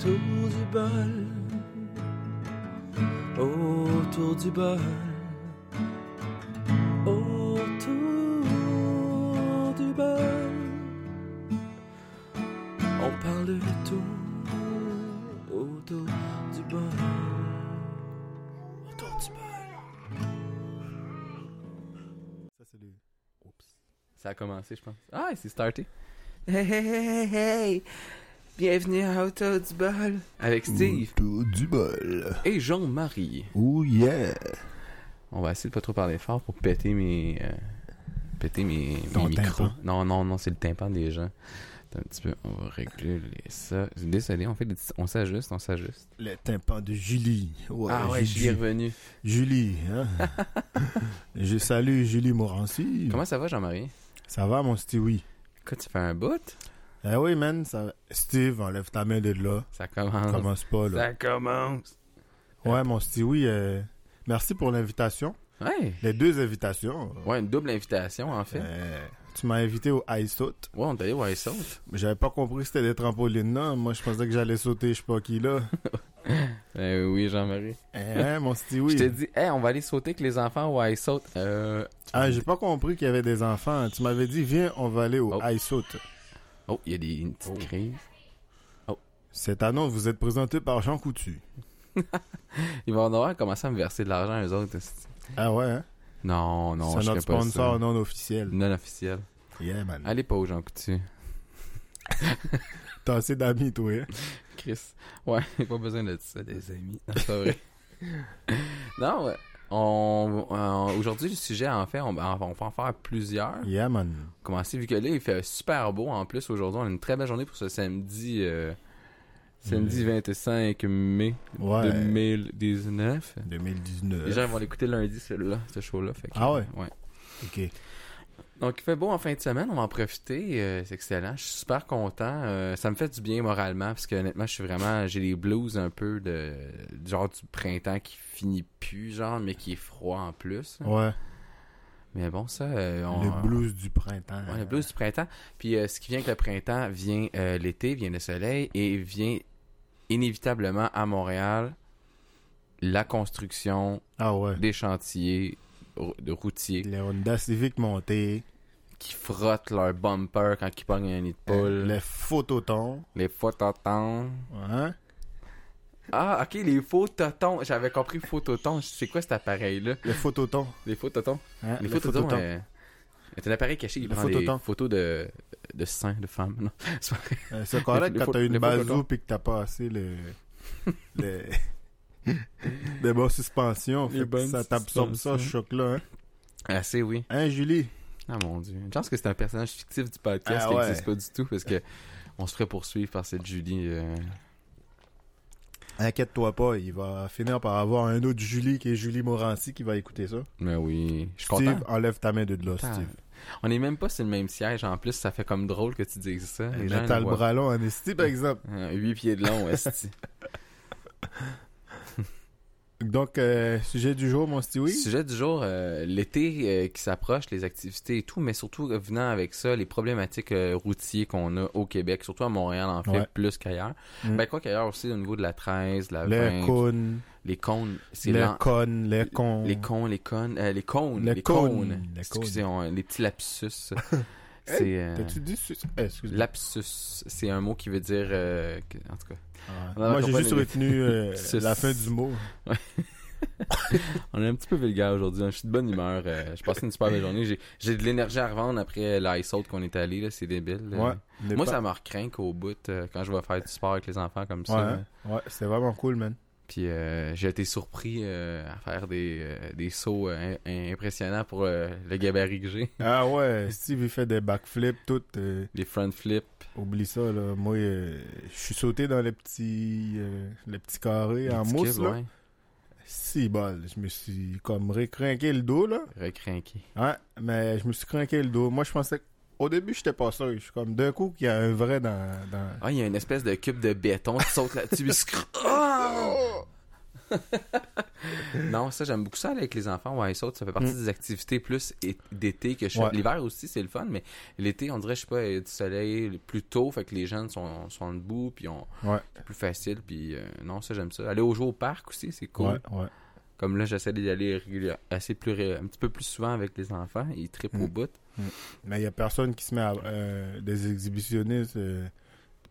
autour du bol, autour du bol, autour du bol. On parle de tout autour du bol, autour du bol. Ça, c'est le. Oups. Ça a commencé, je pense. Ah, c'est starté. Hey, hey, hey, hey, hey. Bienvenue à Autour du bol avec Steve Autour du bol. et Jean-Marie. Oh yeah. On va essayer de pas trop parler fort pour péter mes. euh, péter mes, micros. Non, non, non, c'est le tympan des gens. Attends un petit peu, on va régler ça. Désolé, on fait des on s'ajuste, on s'ajuste. Le tympan de Julie. Ouais, ah ouais, Julie. est revenu. Julie, hein? Je salue Julie Morancy. Comment ça va, Jean-Marie? Ça va, mon Stewie? Quoi, tu fais un bout? Eh oui, man, ça. Steve, enlève ta main de là. Ça commence. Commence pas, là. Ça commence. Ouais, mon Stewie, euh, merci pour l'invitation. Ouais. Les deux invitations. Ouais, une double invitation, en fait. Euh, tu m'as invité au ice saut. Ouais, on est allé voir ça. J'avais pas compris que c'était des trampolines, non? Moi, je pensais que j'allais sauter, je sais pas qui, là. Euh, oui, Jean-Marie. Hein, mon Stewie? Je t'ai dit, hey, on va aller sauter avec les enfants ou I saute. Euh. Ah, j'ai pas compris qu'il y avait des enfants. Tu m'avais dit, viens, on va aller au Oh. ice saut. Oh, il y a des, une petite Oh. crise. Cette annonce vous êtes présenté par Jean Coutu. Ils vont devoir commencer à me verser de l'argent, eux autres. Ah ouais, hein? Non, non, C'est je notre pas sponsor ça. non officiel. Non officiel. Yeah, man. Allez pas aux gens Coutu. T'as assez d'amis, toi, hein? Chris. Ouais, pas besoin de ça, des amis. C'est pas vrai. non, ouais. On, on- aujourd'hui, le sujet, en fait, on, on va en faire plusieurs. Yeah, man. Commencer, vu que là, il fait super beau en plus aujourd'hui. On a une très belle journée pour ce samedi. euh, samedi 25 mai Ouais. 2019. 2019. Les gens vont l'écouter lundi, celui-là, ce show-là. fait que, Ah ouais? Ouais. Ok. Donc, il fait beau en fin de semaine, on va en profiter, euh, c'est excellent. Je suis super content. euh, ça me fait du bien moralement, parce que honnêtement, je suis vraiment, j'ai les blues un peu de, du genre du printemps qui finit plus, genre, mais qui est froid en plus. Ouais. Mais bon, ça, euh, on, Le blues du printemps. Ouais, le blues du printemps. Puis ce qui vient avec le printemps vient l'été, vient le soleil et vient inévitablement à Montréal la construction Ah ouais. des chantiers rou- de routiers Les Honda Civic montés. qui frottent leur bumper quand ils pognent un nid de poule. Les phototons. Les faux totons. Hein? Ah, ok, les faux totons. J'avais compris faux totons. C'est quoi cet appareil-là? Les phototons. Les? Hein? Les Les faux totons, phototons. euh, c'est un appareil caché qui Le prend des photos de, de seins de femmes. Non, c'est. Euh, C'est correct Les quand t'as une les phototons. bazou pis que t'as pas assez le... les... des bonnes suspensions. Les Fait que bonnes ça t'absorbe ça, ce choc-là, hein? Assez, oui. Hein, Julie? Ah mon dieu. Je pense que c'est un personnage fictif du podcast Ah qui ouais. n'existe pas du tout parce que on se ferait poursuivre par cette Julie. euh, Inquiète-toi pas, il va finir par avoir un autre Julie qui est Julie Morancy qui va écouter ça. Mais oui, je suis Steve, content. enlève ta main de là, Ah, Steve. On est même pas sur le même siège. En plus, ça fait comme drôle que tu dises ça. Les gens t'as le bras long en esti, par exemple. Euh, Huit pieds de long, esti. Donc, euh, sujet du jour, mon Stewie? Sujet du jour, euh, l'été euh, qui s'approche, les activités et tout, mais surtout venant avec ça, les problématiques routiers qu'on a au Québec, surtout à Montréal en fait, Ouais. plus qu'ailleurs. Mm. Ben quoi qu'ailleurs aussi au niveau de la 13, la Les 20, cônes, les cônes, c'est les connes, les cons. Les cons, les euh, les cônes, Les les, cônes, cônes. les Excusez, on- les petits lapsus? C'est T'as-tu dit... lapsus, c'est un mot qui veut dire que- en tout cas. Ah, Moi, j'ai juste retenu euh, la fin du mot. On est un petit peu vulgaire aujourd'hui, hein. je suis de bonne humeur, euh, je passe une super belle journée, j'ai j'ai de l'énergie à revendre après l'ice out qu'on est allé là, c'est débile. Ouais. Moi pas- ça me recraint qu'au bout euh, quand je vais faire du sport avec les enfants comme Ouais, ça. hein? ouais, c'était vraiment cool, man. Puis euh, j'ai été surpris euh, à faire des, euh, des sauts im- impressionnants pour le gabarit que j'ai. Ah ouais, Steve, il fait des backflips, tout. Les front flips. oublie ça, là. Moi, je suis sauté dans les petits, les petits carrés les en petits mousse, cubes, là. ouais. Si bol, je me suis comme recrinqué le dos, là. Recrinqué. Ouais, mais je me suis crinqué le dos. Moi, je pensais que... Au début, j'étais pas sûr. Je suis comme, d'un coup, qu'il y a un vrai dans... dans... Ah, il y a une espèce de cube de béton, tu sautes là-dessus, Ah! non, ça, j'aime beaucoup ça aller avec les enfants. Ouais, ça, ça fait partie Mm. des activités plus d'été que je fais. Ouais. L'hiver aussi, c'est le fun, mais l'été, on dirait, je sais pas, il y a du soleil plus tôt, fait que les jeunes sont, sont debout, puis on, Ouais. c'est plus facile, puis euh, non, ça, j'aime ça. Aller au jeu au parc aussi, c'est cool. Ouais. Comme là, j'essaie d'y aller assez plus, un petit peu plus souvent avec les enfants. Ils trippent au Mm. bout. Mais il y a personne qui se met à. euh, des exhibitionnistes euh,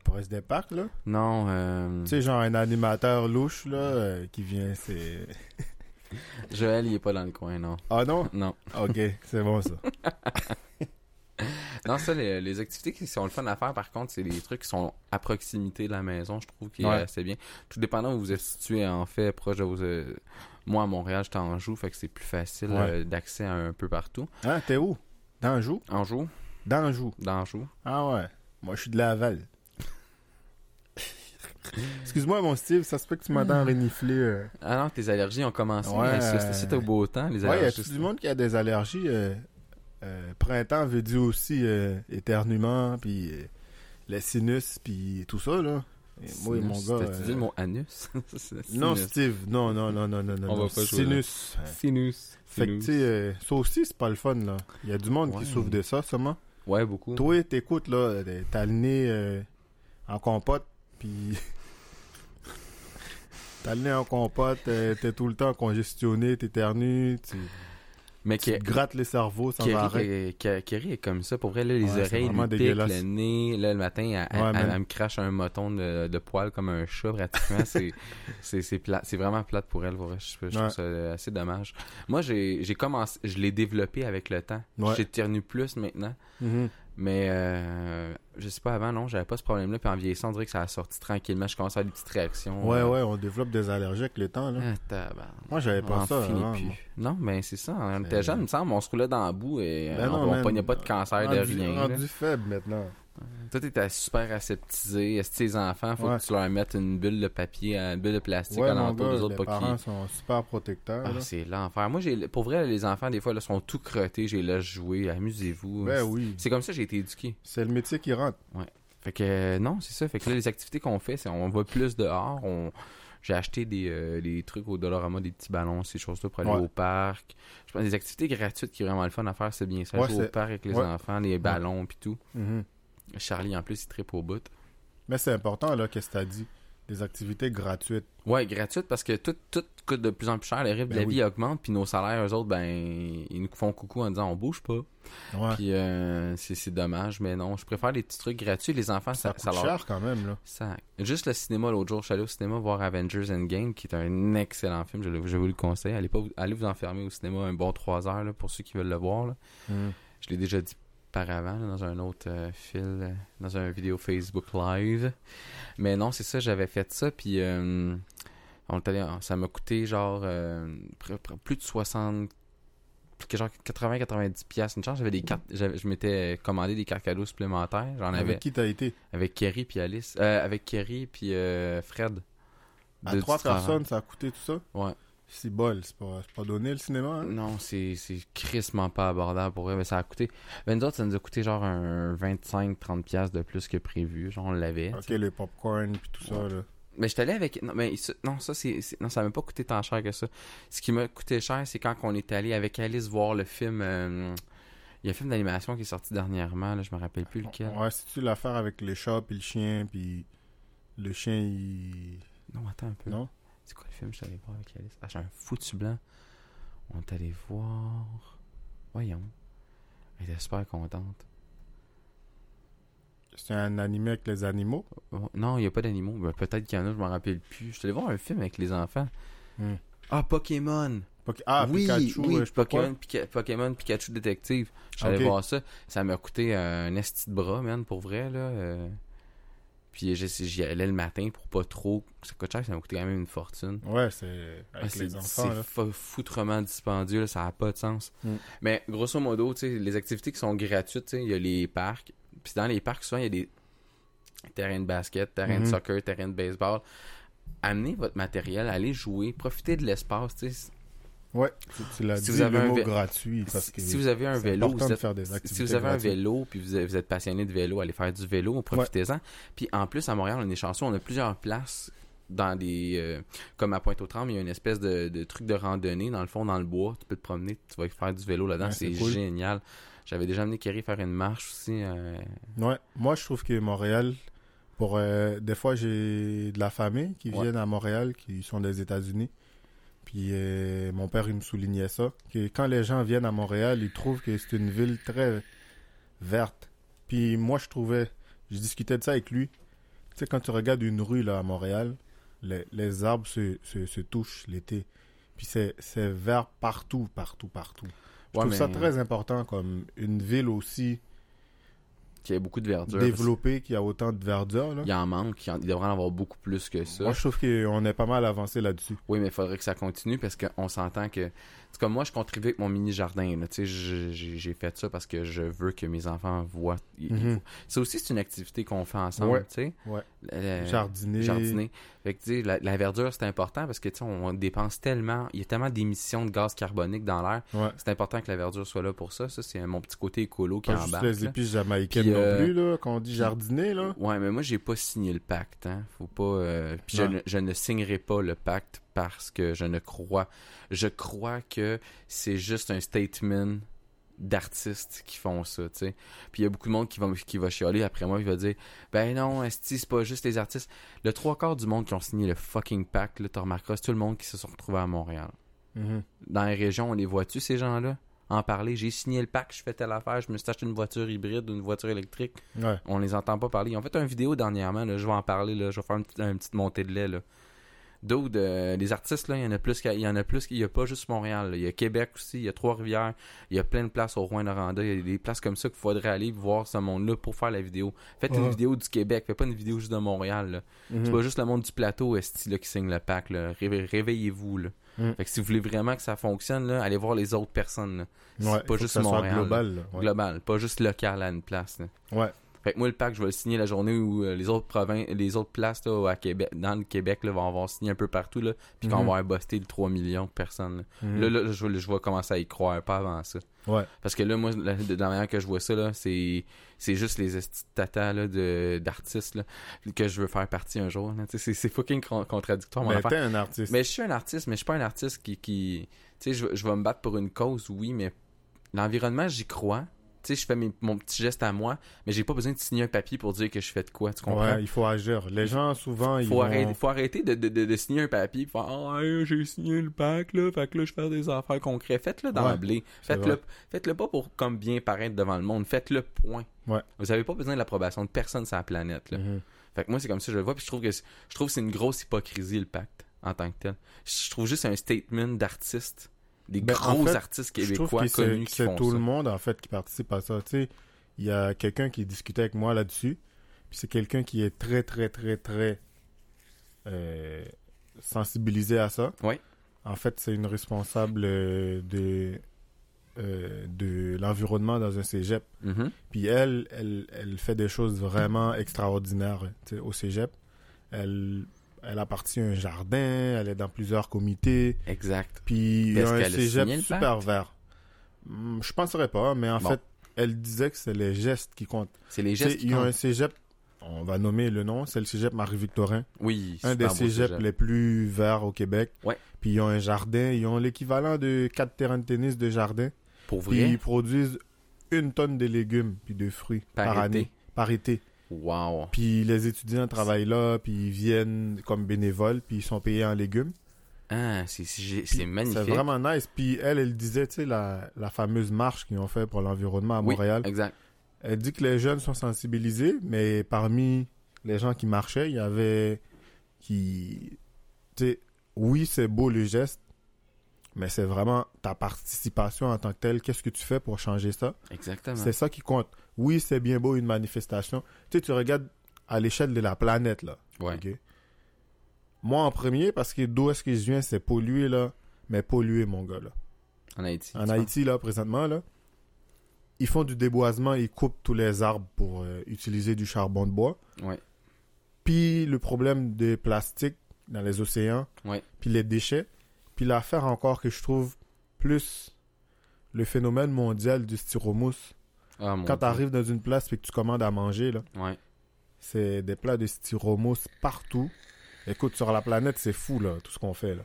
pour rester des parcs, là? Non, euh, Tu sais, genre un animateur louche, là, euh, qui vient, c'est. Joël, il est pas dans le coin, non. Ah non? Non. Ok, c'est bon ça. Non, ça, les, les activités qui sont le fun à faire, par contre, c'est les trucs qui sont à proximité de la maison, je trouve qu'il est assez bien. Tout dépendant où vous êtes situé, en fait, proche de vos... euh, moi, à Montréal, je t'en joue, fait que c'est plus facile Ouais. d'accès à un peu partout. Hein, t'es où? D'Anjou? Anjou, D'Anjou. d'Anjou. Ah ouais. Moi, je suis de Laval. Excuse-moi, mon Steve, ça se peut que tu m'entends renifler. euh. Ah non, tes allergies ont commencé. Ouais. C'est au beau temps, les Ouais, y allergies. a du monde qui a des allergies. euh, euh, printemps veut dire aussi euh, éternuement, puis euh, les sinus, puis tout ça, là? Et moi et mon gars. T'as-tu euh, dit le mot anus? Non. Steve, non, non, non, non, non, non. Va jouer. Sinus. Sinus. Fait que, tu sais, euh, ça aussi, c'est pas le fun, là. Il y a du monde Ouais. qui souffre de ça, seulement. Ouais, beaucoup. Toi, t'écoutes, là, t'as le nez euh, en compote, puis... t'as le nez en compote, euh, t'es tout le temps congestionné, t'éternues, tu, Mais tu te grattes les cerveaux sans arrêt. Kerry, Ke- Kerry est comme ça. Pour vrai, là, les Ouais, oreilles lui piquent, le nez. Là, le matin, elle, elle- Ouais, elle- man. elle me crache un moton de, de poils comme un chat, pratiquement. c'est, plate. vraiment plate pour elle. pour vrai. Je, je trouve ça assez dommage. Moi, j'ai, commencé, je l'ai développé avec le temps. J'éternue plus maintenant. Mhm. Mais euh, je sais pas, avant, non, j'avais pas ce problème-là. Puis en vieillissant, on dirait que ça a sorti tranquillement. Je commence à avoir des petites réactions. Ouais, euh, ouais, on développe des allergies avec le temps, là. ah. Moi, j'avais On pas ça finit avant, plus. Non, ben c'est ça. On était C'est- jeunes, il me semble, on se roulait dans le bout et Ben euh, non, on, on pognait pas de cancer de rien. rendu faible, maintenant. Toi, t'étais super aseptisé. Est-ce que tes enfants, faut Ouais. que tu leur mettes une bulle de papier, une bulle de plastique Ouais, à l'entour des autres les parents sont super protecteurs, Ah, là. c'est l'enfer. Moi, j'ai, pour vrai, les enfants, des fois, là, sont tout crottés. J'ai laisse jouer. Amusez-vous. Ben C'est- oui, C'est comme ça que j'ai été éduqué. c'est le métier qui rentre. Fait que, euh, non, c'est ça. Fait que là, les activités qu'on fait, c'est on va plus dehors. On... J'ai acheté des, euh, des trucs au Dollarama, des petits ballons, ces choses-là pour aller Ouais. au parc. Je pense des activités gratuites qui est vraiment le fun à faire, c'est bien ça. Ouais, Jouer au parc avec les ouais. enfants, les ballons puis tout. Mhm. Charlie, en plus, il tripe au bout. Mais c'est important, là, qu'est-ce que t'as dit? Des activités gratuites. Ouais, gratuite parce que tout, tout coûte de plus en plus cher. Les rythmes Ben de la oui. vie augmentent, puis nos salaires, eux autres, ben, ils nous font coucou en disant on bouge pas. Ouais. Puis euh, c'est c'est dommage, mais non, je préfère les petits trucs gratuits. Les enfants, ça ça, coûte ça leur. cher quand même, là. Ça... Juste le cinéma l'autre jour, je suis allé au cinéma voir Avengers Endgame, qui est un excellent film. Je, je vous le conseille. Allez, pas, vous- allez vous enfermer au cinéma un bon 3 heures là, pour ceux qui veulent le voir. là. Mhm. Je l'ai déjà dit par avant là, dans un autre euh, fil, euh, dans un vidéo Facebook Live. Mais non, c'est ça, j'avais fait ça, puis euh, on allé- ça m'a coûté genre euh, plus de 60 que genre 80-90 pièces une chance. J'avais des cartes je m'étais commandé des cartes cadeaux supplémentaires. J'en avais Avec qui t'as été? avec Kerry puis Alice. Euh, avec Kerry puis Fred. À trois personnes, ça a coûté tout ça? Ouais C'est bol, c'est pas, c'est pas donné le cinéma, hein? non c'est crissement pas abordable pour vrai mais ça a coûté ben nous autres ça nous a coûté genre un 25-30 pièces de plus que prévu genre on l'avait Ok, les popcorn puis tout ça, là. Mais je allé avec. Non, mais ça- non, ça, c'est. c'est- Non, ça m'a pas coûté tant cher que ça. Ce qui m'a coûté cher, c'est quand on est allé avec Alice voir le film. euh, Il y a un film d'animation qui est sorti dernièrement, là, je me rappelle plus lequel. Ouais, c'est-tu l'affaire avec les chats puis le chien, puis le chien, il... Non, attends un peu. Non? C'est quoi le film? Que je suis allé voir avec Alice Ah, j'ai un foutu blanc. On est allé voir. Voyons. Elle était super contente. C'est un animé avec les animaux? Oh, Non, il n'y a pas d'animaux. Ben, Peut-être qu'il y en a, je m'en rappelle plus. Je suis allé voir un film avec les enfants. Hmm. Ah, Pokémon Poké- Ah, oui, Pikachu, oui, euh, je. Pokémon, Pika- Pokémon Pikachu Détective. J'allais Ok. voir ça. Ça m'a coûté un esti de bras, man, pour vrai, là. euh. Puis j'y allais le matin pour pas trop. Ça coûte cher, ça m'a coûté quand même une fortune. Ouais, c'est avec les enfants, c'est foutrement dispendieux, là, ça n'a pas de sens. Mm. Mais grosso modo, tu sais, les activités qui sont gratuites, il y a les parcs. Puis dans les parcs, souvent, il y a des terrains de basket, terrains de soccer, terrains de baseball. Amenez votre matériel, allez jouer, profitez de l'espace, tu sais. Ouais, tu, l'as Si dit, vous avez le un mot gratuit, parce Si, que si vous avez un vélo, vous de êtes- faire des si vous avez un vélo, puis vous êtes, vous êtes passionné de vélo, allez faire du vélo, profitez-en. Puis en plus, à Montréal, on est chanceux, on a plusieurs places dans des euh, comme à Pointe-aux-Trembles, il y a une espèce de, de truc de randonnée dans le fond dans le bois, tu peux te promener, tu vas faire du vélo là-dedans, Ouais, c'est c'est cool. génial. J'avais déjà amené Kerry faire une marche aussi euh, Ouais, moi je trouve que Montréal, pour euh, des fois j'ai de la famille qui Ouais. viennent à Montréal, qui sont des États-Unis. Puis euh, mon père il me soulignait ça, que quand les gens viennent à Montréal, ils trouvent que c'est une ville très verte. Puis moi je trouvais, je discutais de ça avec lui. Tu sais quand tu regardes une rue là à Montréal, les, les arbres se, se, se touchent l'été. Puis c'est vert partout, partout, partout. Je Ouais, trouve ça très important comme une ville aussi qu'il y a beaucoup de verdure. développée qui a autant de verdure. Là. Il en manque, il, en- il devrait en avoir beaucoup plus que ça. Moi, je trouve qu'on est pas mal avancé là-dessus. Oui, mais il faudrait que ça continue parce qu'on s'entend que. C'est comme moi, je contribue avec mon mini jardin. j'ai fait ça parce que je veux que mes enfants voient. faut- Ça aussi, c'est une activité qu'on fait ensemble. Ouais. Jardiner. jardiner. Fait que, tu sais, la, la verdure, c'est important parce que, on dépense tellement. Il y a tellement d'émissions de gaz carbonique dans l'air. Ouais. C'est important que la verdure soit là pour ça. Ça, c'est mon petit côté écolo qui Pas juste embarque. les là. épices jamaïcaines Puis, non euh, plus, là, quand on dit jardiner, là. Ouais, mais moi, j'ai pas signé le pacte. Hein. Faut pas. euh, puis je ne signerai pas le pacte parce que je ne crois. Je crois que c'est juste un statement d'artistes qui font ça, tu sais. Puis il y a beaucoup de monde qui va, qui va chialer après moi, qui va dire Ben non, esti, c'est pas juste les artistes. Le trois quarts du monde qui ont signé le fucking pacte, là, tu remarqueras, c'est tout le monde qui se sont retrouvés à Montréal. Mhm. Dans les régions, on les voit-tu, ces gens-là? En parler. J'ai signé le pacte, je fais telle affaire, je me suis acheté une voiture hybride ou une voiture électrique Ouais. on les entend pas parler. Ils ont fait une vidéo dernièrement, là, je vais en parler, là, je vais faire une petite, une petite montée de lait. Là. D'autres, euh, les artistes, là, il y en a plus qu'il y en a plus qu'il y a pas juste Montréal. là. Il y a Québec aussi, il y a Trois-Rivières, il y a plein de places au Rouen-Noranda, il y a des places comme ça qu'il faudrait aller voir ce monde-là pour faire la vidéo. Faites une vidéo du Québec, faites pas une vidéo juste de Montréal. là. Mhm. C'est pas juste le monde du plateau esti, là, qui signe le pack. Réve- Réveillez-vous. Là. Mm. Fait que si vous voulez vraiment que ça fonctionne, là, allez voir les autres personnes. Là. Ouais, pas juste Montréal. global. Ouais. Global, pas juste local à une place. Là. Ouais. Fait que moi, le pack, je vais le signer la journée où euh, les autres provinces, les autres places là, à Québec, dans le Québec là, vont avoir signé un peu partout. Là, puis qu'on Mhm. va avoir busté le 3 millions de personnes. Là, Mhm. là, là, je, vais- je vais commencer à y croire, pas avant ça. Ouais. Parce que là, moi, la, de la manière que je vois ça, là, c'est, c'est juste les estis de tata là, de, d'artistes là, que je veux faire partie un jour. C'est, c'est fucking con- contradictoire, mon Mais t'es un artiste. Mais je suis un artiste, mais je suis pas un artiste qui. qui tu sais, je, je vais me battre pour une cause, oui, mais l'environnement, j'y crois. Sais, je fais mes- mon petit geste à moi, mais j'ai pas besoin de signer un papier pour dire que je fais de quoi, tu comprends? Ouais, il faut agir. Les gens, souvent, ils faut, vont... faut arrêter de, de, de, de signer un papier et faire Ah, hey, j'ai signé le pack, là, fait que là, je fais des affaires concrètes. Faites-le d'emblée. c'est Faites-le, vrai. faites-le pas pour comme bien paraître devant le monde. Faites-le point. Ouais. Vous avez pas besoin de l'approbation de personne sur la planète. Là. Mhm. Fait que moi, c'est comme ça que je le vois. Puis je trouve que c'est- je trouve que c'est une grosse hypocrisie, le pacte, en tant que tel. Je trouve juste un statement d'artistes, des Ben, en gros fait, artistes Je trouve québécois que c'est- connus qui font tout ça. le monde, en fait, qui participe à ça. Tu sais, il y a quelqu'un qui discutait avec moi là-dessus. Puis c'est quelqu'un qui est très, très, très, très euh, sensibilisé à ça. Oui. En fait, c'est une responsable euh, de, euh, de l'environnement dans un cégep. Mhm. Puis elle, elle, elle fait des choses vraiment extraordinaires au cégep. Elle, elle appartient à un jardin, elle est dans plusieurs comités. Exact. Puis il y a un cégep super vert. Hmm, Je penserais pas, mais en Bon. fait, elle disait que c'est les gestes qui comptent. C'est les gestes qui il y a un cégep, on va nommer le nom, c'est le cégep Marie-Victorin. Oui, Un des cégeps cégep. les plus verts au Québec. Ouais. Puis ils ont un jardin, ils ont l'équivalent de quatre terrains de tennis de jardin. Pour Puis vrai? ils produisent une tonne de légumes puis de fruits Par année, par été. Wow. Puis les étudiants travaillent là, puis ils viennent comme bénévoles, puis ils sont payés en légumes. Ah, c'est, magnifique. C'est vraiment nice. Puis elle, elle disait, tu sais, la, la fameuse marche qu'ils ont fait pour l'environnement à Oui, Montréal. exact. Elle dit que les jeunes sont sensibilisés, mais parmi les gens qui marchaient, il y avait qui... Tu sais, oui, c'est beau le geste, mais c'est vraiment ta participation en tant que telle. Qu'est-ce que tu fais pour changer ça? Exactement. C'est ça qui compte. Oui, c'est bien beau une manifestation. Tu sais, tu regardes à l'échelle de la planète, là. Ouais. Moi, en premier, parce que d'où est-ce que je viens, c'est pollué, là. Mais pollué, mon gars, là. En Haïti. En Haïti, là, présentement, là, ils font du déboisement, ils coupent tous les arbres pour euh, utiliser du charbon de bois. Ouais. Puis le problème des plastiques dans les océans, Ouais. puis les déchets. Puis l'affaire encore que je trouve plus le phénomène mondial du styromousse. Ah, Quand tu arrives dans une place et que tu commandes à manger, là, Ouais. c'est des plats de styromousse partout. Écoute, sur la planète, c'est fou, là, tout ce qu'on fait, là.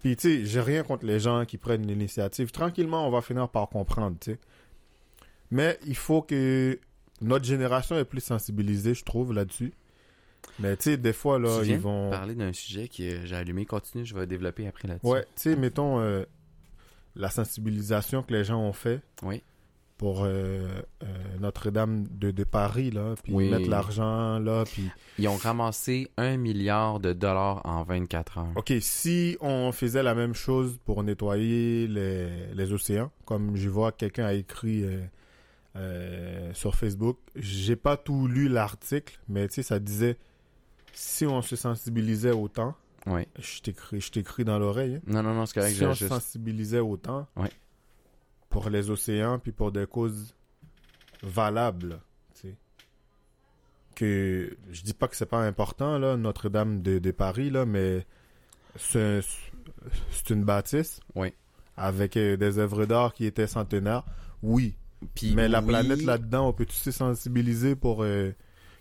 Puis, tu sais, j'ai rien contre les gens qui prennent l'initiative. Tranquillement, on va finir par comprendre, tu sais. Mais il faut que notre génération est plus sensibilisée, je trouve, là-dessus. Mais, tu sais, des fois, là, tu viens ils vont... parler d'un sujet que j'ai allumé. Continue, je vais développer après là-dessus. Ouais, tu sais, mettons, euh, la sensibilisation que les gens ont fait Oui. Pour euh, euh, Notre-Dame de, de Paris, là, puis Oui. mettre l'argent, là, puis... Ils ont ramassé un milliard de dollars en 24 heures. OK, si on faisait la même chose pour nettoyer les, les océans, comme je vois quelqu'un a écrit euh, sur Facebook, j'ai pas tout lu l'article, mais tu sais, ça disait si on se sensibilisait autant, Oui. je t'écris, dans l'oreille, hein, Non, non, non, c'est correct. si on se juste... sensibilisait autant Ouais. Pour les océans, puis pour des causes valables, tu sais, que je dis pas que c'est pas important, là, Notre-Dame de, de Paris, là, mais c'est une bâtisse Oui. avec euh, des œuvres d'art qui étaient centenaires, oui. Puis mais la planète là-dedans, on peut-tu se sensibiliser pour euh,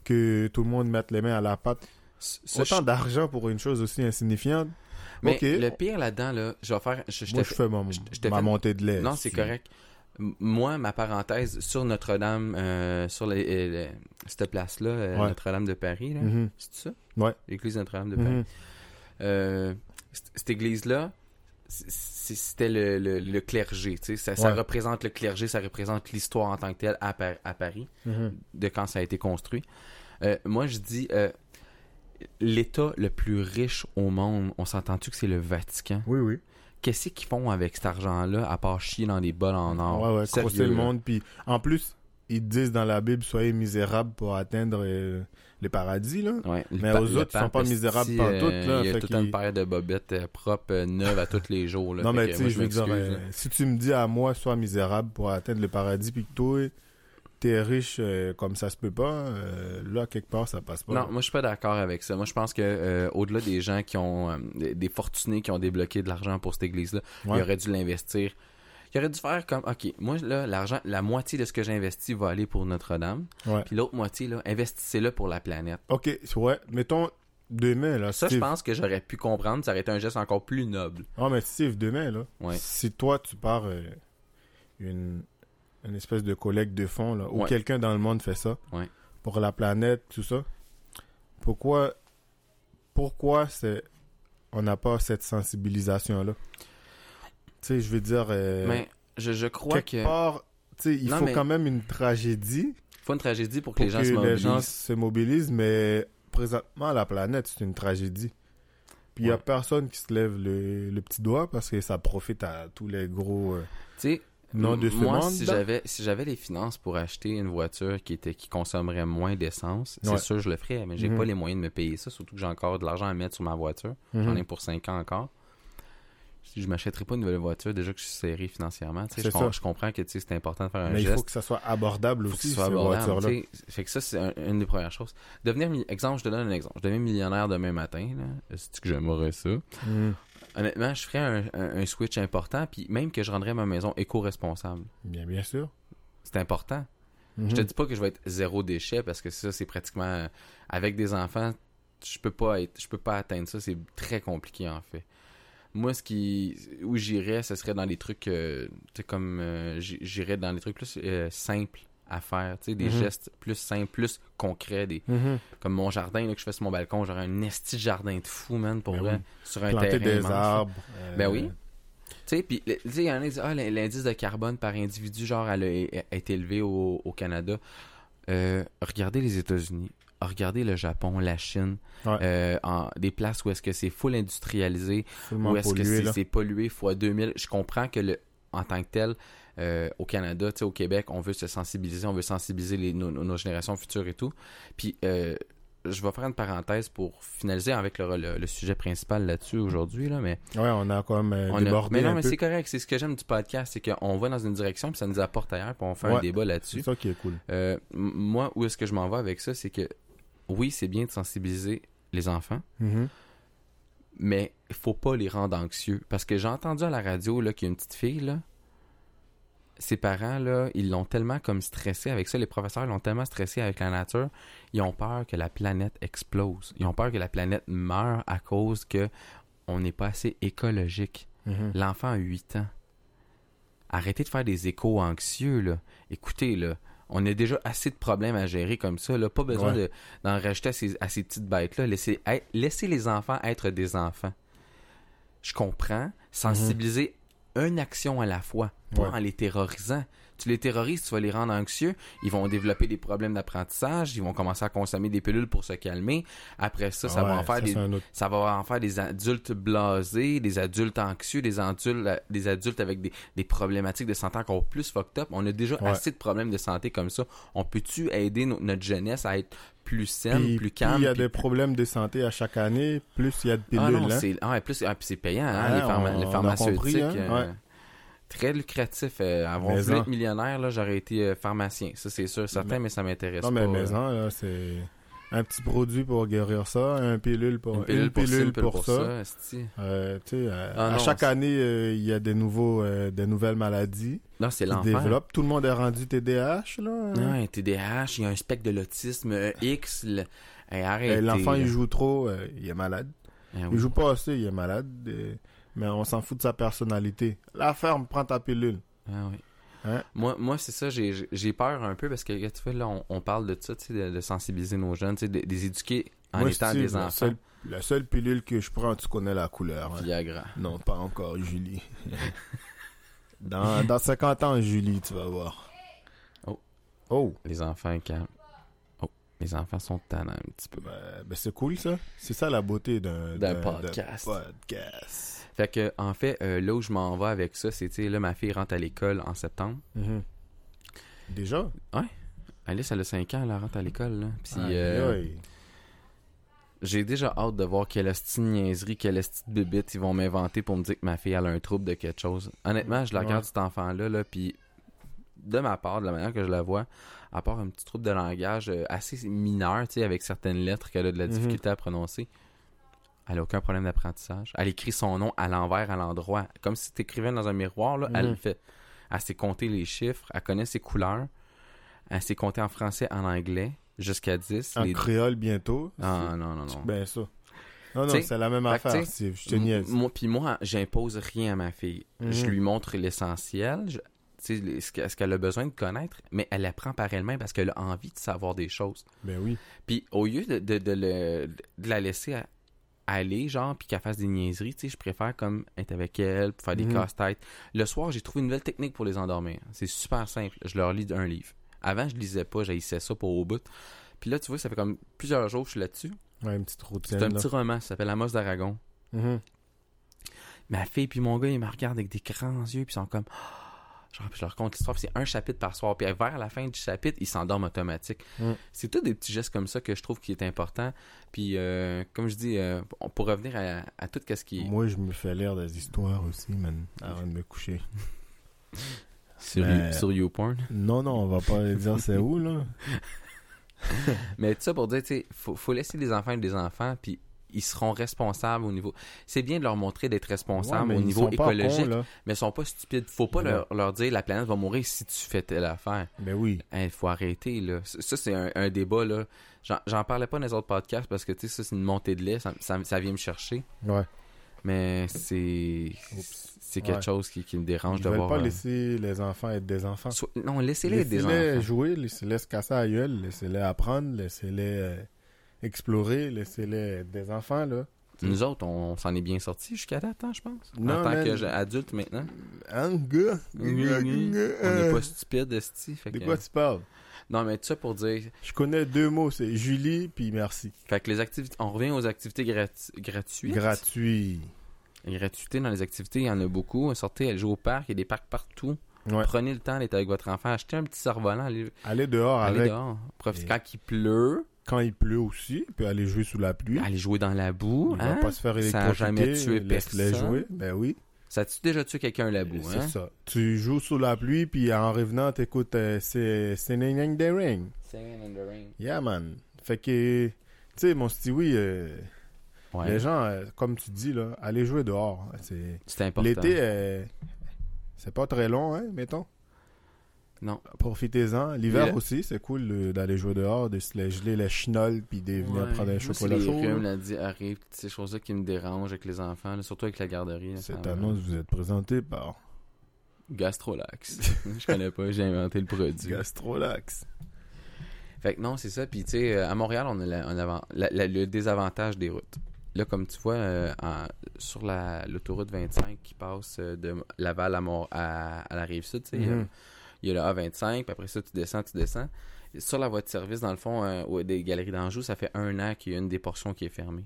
que tout le monde mette les mains à la pâte Autant je- d'argent pour une chose aussi insignifiante. Mais le pire là-dedans, là, je vais faire... Je, je Moi, je fais ma, je- ma montée de lait. Non, c'est correct. Moi, ma parenthèse sur Notre-Dame, euh, sur les- les- cette place-là, euh, Ouais. Notre-Dame de Paris, là. Mhm. c'est ça? Ouais. L'église Notre-Dame de Paris. Mhm. Euh, cette église-là, c'était le, le- le clergé. tu sais. Ça, représente le clergé, ça représente l'histoire en tant que telle à, Par- à Paris, Mhm. de quand ça a été construit. Euh, moi, je dis, euh, l'État le plus riche au monde, on s'entend-tu que c'est le Vatican? Oui, oui. Qu'est-ce qu'ils font avec cet argent-là, à part chier dans des bols en or? ouais, ouais, Sérieux, crosser le là. monde. Puis en plus, ils disent dans la Bible, soyez misérables pour atteindre euh, le paradis, là. Ouais, Mais aux autres, ils sont pas misérables esti, pantoute, euh, là, Il y a tout qu'il- une paire de bobettes euh, propres, euh, neuves à tous les jours. Là, non, Fait mais tu sais, je veux dire, euh, si tu me dis à moi, sois misérable pour atteindre le paradis, puis que toi, t'es riche euh, comme ça se peut pas, euh, là, quelque part, ça passe pas. Non, moi je suis pas d'accord avec ça. Moi je pense que euh, au-delà des gens qui ont des, fortunés qui ont débloqué de l'argent pour cette église-là, Ouais. il aurait dû l'investir. Il aurait dû faire comme OK, moi là l'argent, la moitié de ce que j'ai investi va aller pour Notre-Dame, Ouais. puis l'autre moitié là, investissez-le pour la planète. Ok, ouais, mettons demain, là. Ça je pense que j'aurais pu comprendre, ça aurait été un geste encore plus noble. Ah, mais Steve, demain, là, Ouais. si toi, tu pars une, une espèce de collecte de fonds, là, ou Ouais. quelqu'un dans le monde fait ça, Ouais. pour la planète, tout ça, pourquoi, pourquoi c'est, on n'a pas cette sensibilisation-là? Tu sais, je veux dire, euh, Mais je, je crois quelque que part, il Non, faut mais- quand même une tragédie faut une tragédie pour que pour les gens que se les mobilisent. gens se mobilisent, mais présentement, la planète, c'est une tragédie. Puis il n'y a personne qui se lève le, le petit doigt parce que ça profite à tous les gros euh, Tu sais, noms de moi, monde. si j'avais si j'avais les finances pour acheter une voiture qui était qui consommerait moins d'essence, Ouais. c'est sûr je le ferais, mais j'ai Mhm. pas les moyens de me payer ça, surtout que j'ai encore de l'argent à mettre sur ma voiture. J'en Mhm. ai pour 5 ans encore. Je m'achèterais pas une nouvelle voiture, déjà que je suis serré financièrement, tu sais, C'est je, com- ça. je comprends que tu sais, c'est important de faire un Mais il geste. faut que ça soit abordable aussi, ces soit abordable, voitures-là. Fait que ça, c'est un- une des premières choses. Devenir, exemple, je te donne un exemple. Je deviens millionnaire demain matin, là. C'est que j'aimerais ça? Mhm. Honnêtement, je ferais un, un- un switch important, puis même que je rendrais ma maison éco-responsable. Bien, bien sûr. C'est important. Mhm. Je te dis pas que je vais être zéro déchet parce que ça c'est pratiquement avec des enfants, je peux pas être je peux pas atteindre ça, c'est très compliqué en fait. Moi ce qui où j'irais, ce serait dans des trucs euh, comme euh, j'irais dans des trucs plus euh, simples à faire, tu sais des Mhm. gestes plus simples, plus concrets des Mhm. comme mon jardin là, que je fais sur mon balcon, j'aurais un esti de jardin de fou man pour Ben vrai oui. sur un Planter terrain des immense, arbres. euh, Ben oui. Tu sais, puis il y en a qui disent, ah, l'in- l'indice de carbone par individu, genre, elle a, été élevé au, au Canada. Euh, regardez les États-Unis, regardez le Japon, la Chine, Ouais. euh, en, des places où est-ce que c'est full industrialisé, où est-ce que c'est pollué fois 2000. Je comprends que le en tant que tel, euh, au Canada, tu sais, au Québec, on veut se sensibiliser, on veut sensibiliser les, nos, générations futures et tout. Puis, euh, je vais faire une parenthèse pour finaliser avec le, le- le sujet principal là-dessus aujourd'hui, là, mais Ouais, on a même euh, on a- débordé Mais non, un mais c'est correct. C'est ce que j'aime du podcast, c'est qu'on va dans une direction puis ça nous apporte ailleurs puis on fait un Ouais. débat C'est là-dessus. ça qui est cool. Euh, moi, où est-ce que je m'en vais avec ça, c'est que oui, c'est bien de sensibiliser les enfants, Mhm. mais il faut pas les rendre anxieux. Parce que j'ai entendu à la radio là, qu'il y a une petite fille, là, ces parents, là, ils l'ont tellement comme stressé avec ça. Les professeurs l'ont tellement stressé avec la nature. Ils ont peur que la planète explose. Ils ont peur que la planète meure à cause que on n'est pas assez écologique. Mhm. L'enfant a 8 ans. Arrêtez de faire des échos anxieux, là. Écoutez, là, on a déjà assez de problèmes à gérer comme ça, là. Pas besoin Ouais. de- d'en rajouter à ces, à ces petites bêtes-là. Laissez, les enfants être des enfants. Je comprends. Sensibiliser une action à la fois, pas Ouais. en les terrorisant. Tu les terrorises, tu vas les rendre anxieux, ils vont développer des problèmes d'apprentissage, ils vont commencer à consommer des pilules pour se calmer. Après ça, ça Ah va ouais, en faire ça, des, autre- ça va en faire des adultes blasés, des adultes anxieux, des adultes, des adultes avec des, des problématiques de santé encore plus fucked up. On a déjà Ouais. assez de problèmes de santé comme ça. On peut-tu aider no- notre jeunesse à être plus saine, Puis- plus calme? il y a puis- des problèmes de santé à chaque année, plus il y a de pilules. ah non, hein? c'est ah, plus, ah, c'est payant, hein, Ouais, les, pharma- on- les on a pharmaceutiques. compris, hein, euh, ouais. Très lucratif. euh, avoir voulu être millionnaire, là, j'aurais été euh, pharmacien. Ça, c'est sûr, certain, Mais- mais, ça m'intéresse Non, mais pas. maison, euh, là, c'est un petit produit pour guérir ça, un pilule pour, une pilule pour, une pilule pour ça. Euh, Ah à non, chaque année, il y a des nouveaux, des nouvelles maladies Non, c'est qui se l'enfer. développent. Tout le monde est rendu TDAH, là. Ouais, TDAH, il y a un spectre de l'autisme X. le- Hey, L'enfant, il joue trop, il est malade. Ah oui. Il joue pas assez, il est malade. Mais on s'en fout de sa personnalité. La ferme, prends ta pilule. Ah oui. Hein? Moi, moi c'est ça, j'ai peur un peu parce que, tu vois, là, on, on parle de ça, de, de sensibiliser nos jeunes, de, de les éduquer en Moi, étant des la enfants. seule, la seule pilule que je prends, tu connais la couleur. hein? Viagra. Non, pas encore, Julie. dans, dans 50 ans, Julie, tu vas voir. Oh. Oh. Les enfants calment. Oh, les enfants sont tannants un petit peu. Ben, ben, c'est cool, ça. C'est ça la beauté d'un podcast. d'un podcast. Fait que, en fait, euh, là où je m'en vais avec ça, c'est, tu sais, là, ma fille rentre à l'école en septembre. Mhm. Déjà? Alice, elle a 5 ans, elle rentre à l'école, là. Puis, euh, j'ai déjà hâte de voir quelle de niaiserie, quelle hostie de bébite ils vont m'inventer pour me dire que ma fille elle a un trouble de quelque chose. Honnêtement, je la regarde Ouais. cet enfant-là, là, puis de ma part, de la manière que je la vois, à part un petit trouble de langage euh, assez mineur, tu sais, avec certaines lettres qu'elle a de la Mhm. difficulté à prononcer, elle a aucun problème d'apprentissage. Elle écrit son nom à l'envers, à l'endroit, comme si tu écrivais dans un miroir, là, elle le fait. Elle sait compter les chiffres, elle connaît ses couleurs, elle sait compter en français, en anglais, jusqu'à 10. En les- créole bientôt. Ah non, non, non. Ben ça. Non, non, c'est la même affaire, Steve. Je te niaise. Moi, puis moi, j'impose rien à ma fille. Mhm. Je lui montre l'essentiel, ce que- ce qu'elle a besoin de connaître, mais elle apprend par elle-même parce qu'elle a envie de savoir des choses. Ben oui. Puis au lieu de, de, de le- de la laisser à- aller, genre, puis qu'elle fasse des niaiseries, tu sais, je préfère comme être avec elle, pour faire des Mhm. casse-têtes. Le soir, j'ai trouvé une nouvelle technique pour les endormir. C'est super simple. Je leur lis un livre. Avant, je lisais pas, j'haïssais ça pour au bout. Puis là, tu vois, ça fait comme plusieurs jours que je suis là-dessus. Ouais, une petite routine. C'est un là. petit roman, ça s'appelle Amos d'Aragon. Mhm. Ma fille puis mon gars, ils me regardent avec des grands yeux, puis ils sont comme... Genre, puis je leur raconte l'histoire, puis c'est un chapitre par soir. Puis vers la fin du chapitre, ils s'endorment automatique. Mm. C'est tous des petits gestes comme ça que je trouve qui est important. Puis, euh, comme je dis, euh, pour revenir à, à tout ce qui est Moi, je me fais lire des histoires aussi, man, avant de me coucher. sur, Mais- sur YouPorn. Non, non, on va pas dire c'est où, là. Mais tout ça pour dire, tu sais, faut, faut laisser les enfants être des enfants, puis ils seront responsables au niveau... C'est bien de leur montrer d'être responsables mais au niveau écologique, cons, mais ils sont pas stupides. Faut pas Ouais. leur, leur dire la planète va mourir si tu fais telle affaire. Ben oui. Il faut arrêter, là. Ça, c'est un, un débat, là. J'en, parlais pas dans les autres podcasts parce que, tu sais, ça, c'est une montée de lait. Ça, ça, ça vient me chercher. Ouais. Mais c'est... C'est quelque Ouais. chose qui, qui me dérange Ils de voir... pas euh, laisser les enfants être des enfants. Non, laissez-les être des Laissez-les enfants. jouer, laissez-les se casser à gueule, laissez-les apprendre, laissez-les euh, explorer, laissez-les des enfants, là. Nous autres, on, s'en est bien sortis jusqu'à date, hein, je pense. Non, en tant man. qu'adulte maintenant. Hein, gars? On n'est pas stupide, esti. De que- quoi tu parles? Non, mais tout ça pour dire... Je connais deux mots, c'est Julie puis merci. Fait que les activités... On revient aux activités gratu- gratuites. Gratuit. Gratuité dans les activités, il y en a beaucoup. Sortez, allez jouer au parc. Il y a des parcs partout. Ouais. Prenez le temps d'être avec votre enfant. Achetez un petit cerf-volant. Allez, dehors allez avec dehors. Profitez Et- quand il pleut. Quand il pleut aussi, puis aller jouer sous la pluie. Allez jouer dans la boue. Il hein? va pas se faire Ça a électrocuter. jamais tué personne. jouer. Ben oui. Ça a-tu déjà tué quelqu'un la boue? C'est Hein? ça. Tu joues sous la pluie, puis en revenant, t'écoutes euh, c'est Ning Ning the Ring. Singing in the rain. Yeah, man. Fait que, tu sais, mon Stewie, euh, Ouais. les gens, euh, comme tu dis, là, aller jouer dehors. C'est... C'est important. L'été, euh, c'est pas très long, hein, mettons. Non. Profitez-en. L'hiver aussi, c'est cool d'aller jouer dehors, de se geler les chenolles puis de venir Ouais. prendre un chocolat les chaud. là. la diarrhée, toutes ces choses-là qui me dérangent avec les enfants, là, surtout avec la garderie. Cette annonce vous êtes présenté par Gastrolax. Je connais pas, j'ai inventé le produit. Gastrolax. Fait que non, c'est ça. Puis tu sais, euh, à Montréal, on a la- on la- la- le désavantage des routes. Là, comme tu vois, euh, en- sur la- l'autoroute 25 qui passe euh, de Laval à, Mont- à, à la rive sud, tu sais, Mhm. Il y a le A25, puis après ça, tu descends, tu descends. Sur la voie de service, dans le fond, euh, des galeries d'Anjou, ça fait un an qu'il y a une des portions qui est fermée.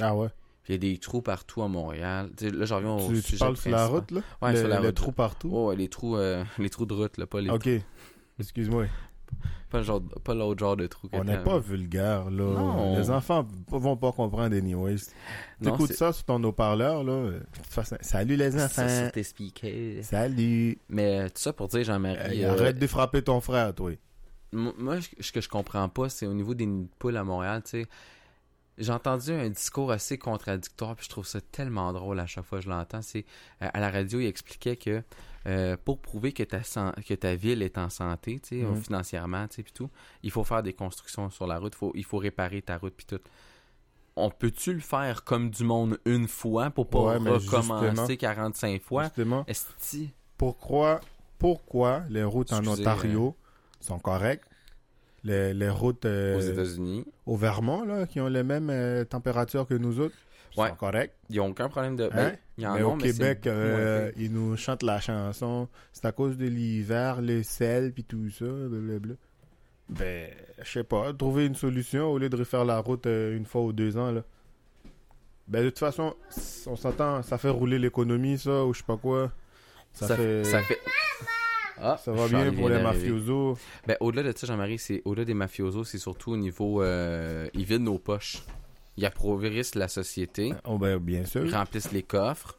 Ah ouais. Puis il y a des trous partout à Montréal. Tu sais, là, j'en reviens au Tu, tu sujet parles sur la route, là? Ouais, le, sur la le route. partout? Oh, ouais, les trous, euh, les trous de route, là, pas les ok. Excuse-moi. Pas le genre, pas l'autre genre de trou. On n'est pas vulgaire, là. Non. Les enfants vont pas comprendre anyways. T'écoutes ça sur ton haut-parleur, là. euh, Salut les enfants. Salut. Mais euh, tout ça pour dire, Jean-Marie. Euh, Arrête de frapper ton frère, toi. Moi, ce ce que je comprends pas, c'est au niveau des nids de poules à Montréal, tu sais. J'ai entendu un discours assez contradictoire, puis je trouve ça tellement drôle à chaque fois que je l'entends. C'est euh, à la radio, il expliquait que euh, pour prouver que ta que ta ville est en santé, tu sais, Mhm. financièrement, tu sais, puis tout, il faut faire des constructions sur la route, faut, il faut réparer ta route puis tout. On peut-tu le faire comme du monde une fois pour pas Ouais, recommencer justement- 45 fois? Justement, pourquoi, pourquoi les routes en Ontario sont correctes? Les, les routes euh, aux États-Unis, au Vermont, là, qui ont les mêmes euh, températures que nous autres, Ouais. sont correctes. ils ont aucun problème de. Hein? Ben, ils en mais ont, au mais Québec, euh, ils nous chantent la chanson. C'est à cause de l'hiver, le sel, puis tout ça, blablabla. Ben, je sais pas. Trouver une solution au lieu de refaire la route une fois ou deux ans, là. Ben, de toute façon, on s'entend, ça fait rouler l'économie, ça, ou je sais pas quoi. Ça, ça, fait... ça fait. Ah, ça va bien pour les mafiosos. Ben, au-delà de ça, Jean-Marie, c'est au-delà des mafiosos, c'est surtout au niveau. euh, ils vident nos poches. Ils appauvrissent la société, Oh, ben, bien sûr. ils remplissent les coffres,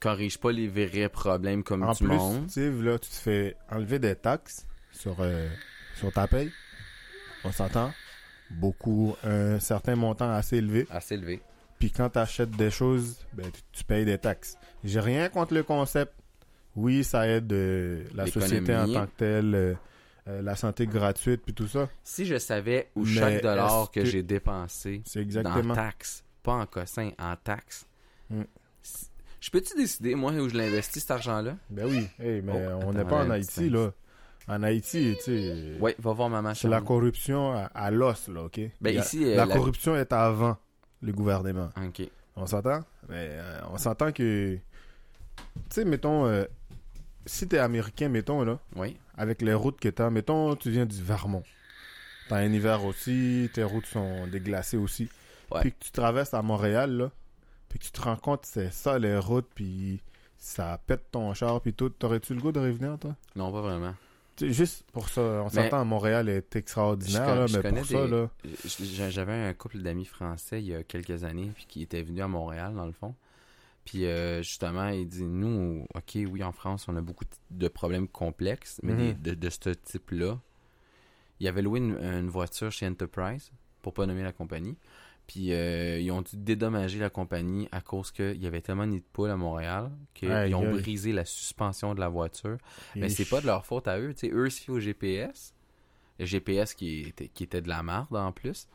corrigent pas les vrais problèmes comme En du plus, monde. là, tu te fais enlever des taxes sur, euh, sur ta paye. On s'entend. Beaucoup, un certain montant assez élevé. Assez élevé. Puis quand tu achètes des choses, ben, tu, tu payes des taxes. J'ai rien contre le concept. Oui, ça aide euh, la société en tant que telle, euh, euh, la santé gratuite, puis tout ça. Si je savais où Mais chaque dollar que, que- j'ai dépensé C'est en exactement. taxes, pas en cossin, en taxes, Mm. je peux-tu décider, moi, où je l'investis, cet argent-là? Ben oui, Hey, mais Oh, on n'est pas en Haïti, là. En Haïti, tu sais, Oui, va voir maman c'est la corruption à, à l'os, là, OK? Ben a- ici, la la- corruption est avant le gouvernement. Ok. On s'entend? Mais euh, on s'entend que... Tu sais, mettons, si t'es américain, mettons, là, Oui. avec les routes que t'as, mettons, tu viens du Vermont. T'as un hiver aussi, tes routes sont déglacées aussi. Ouais. Puis que tu traverses à Montréal, là, puis que tu te rends compte que c'est ça les routes, puis ça pète ton char, puis tout. T'aurais-tu le goût de revenir, toi? Non, pas vraiment. Juste pour ça, on s'entend, Montréal est extraordinaire, là, mais pour ça, là... J'avais un couple d'amis français il y a quelques années puis qui étaient venus à Montréal dans le fond. Puis euh, justement, il dit nous, ok, oui, en France, on a beaucoup de problèmes complexes, mais Mhm. des- de, de ce type-là. Il avait loué une, une voiture chez Enterprise, pour pas nommer la compagnie. Puis euh, ils ont dû dédommager la compagnie à cause qu'il y avait tellement de nids de poules à Montréal qu'ils ont brisé la suspension de la voiture. Mais c'est pas de leur faute à eux. Sais, eux se fient au GPS. Le GPS qui était, qui était de la merde en plus.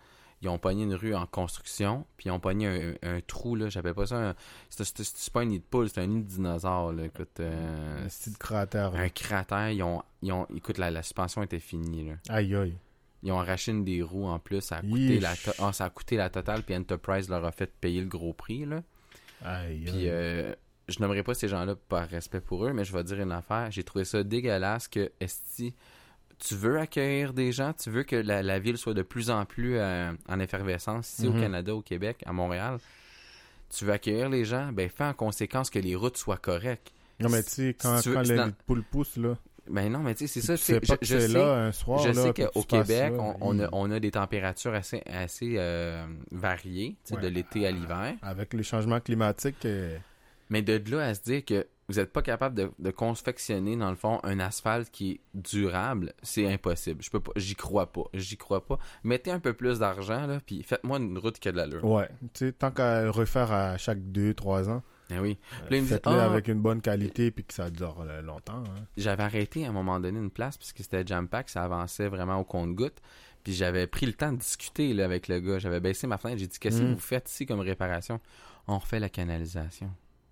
Ils ont pogné une rue en construction, puis ils ont pogné un, un trou, là. J'appelle pas ça un. C'est pas un nid de poule, c'est un nid de dinosaure, là. Écoute, euh, Un style cratère. un cratère, ils ont. Ils ont écoute, la, la suspension était finie, là. Aïe, aïe. Ils ont arraché une des roues en plus. Ça a coûté, Yeesh. la, to- ah, ça a coûté la totale, puis Enterprise leur a fait payer le gros prix, là. Aïe, Puis aïe. euh, je nommerai pas ces gens-là par respect pour eux, mais je vais dire une affaire. J'ai trouvé ça dégueulasse que Esti, tu veux accueillir des gens, tu veux que la, la ville soit de plus en plus euh, en effervescence ici au Mhm. Canada, au Québec, à Montréal. Tu veux accueillir les gens, ben fais en conséquence que les routes soient correctes. Non, mais tu sais, quand, si tu quand dans- poules poussent, là, Ben non, mais tu sais, c'est ça. tu sais pas je, que je sais, là un soir, je là, sais qu'au Québec, on, on a, hi. on a des températures assez, assez euh, variées, de l'été à l'hiver. Avec les changements climatiques, Mais de là à se dire que vous n'êtes pas capable de, de confectionner, dans le fond, un asphalte qui est durable, c'est impossible. Je peux pas, j'y crois pas. J'y crois pas. Mettez un peu plus d'argent, là, puis faites-moi une route qui a de l'allure. ouais. Tu sais, tant qu'à le refaire à chaque deux, trois ans, Ah oui. Euh, Faites-le Ah. avec une bonne qualité puis que ça dure euh, longtemps. hein. J'avais arrêté à un moment donné une place puisque c'était jam pack, ça avançait vraiment au compte-goutte. Puis j'avais pris le temps de discuter là, avec le gars. J'avais baissé ma fenêtre, j'ai dit qu'est-ce que Mm. vous faites ici comme réparation? On refait la canalisation.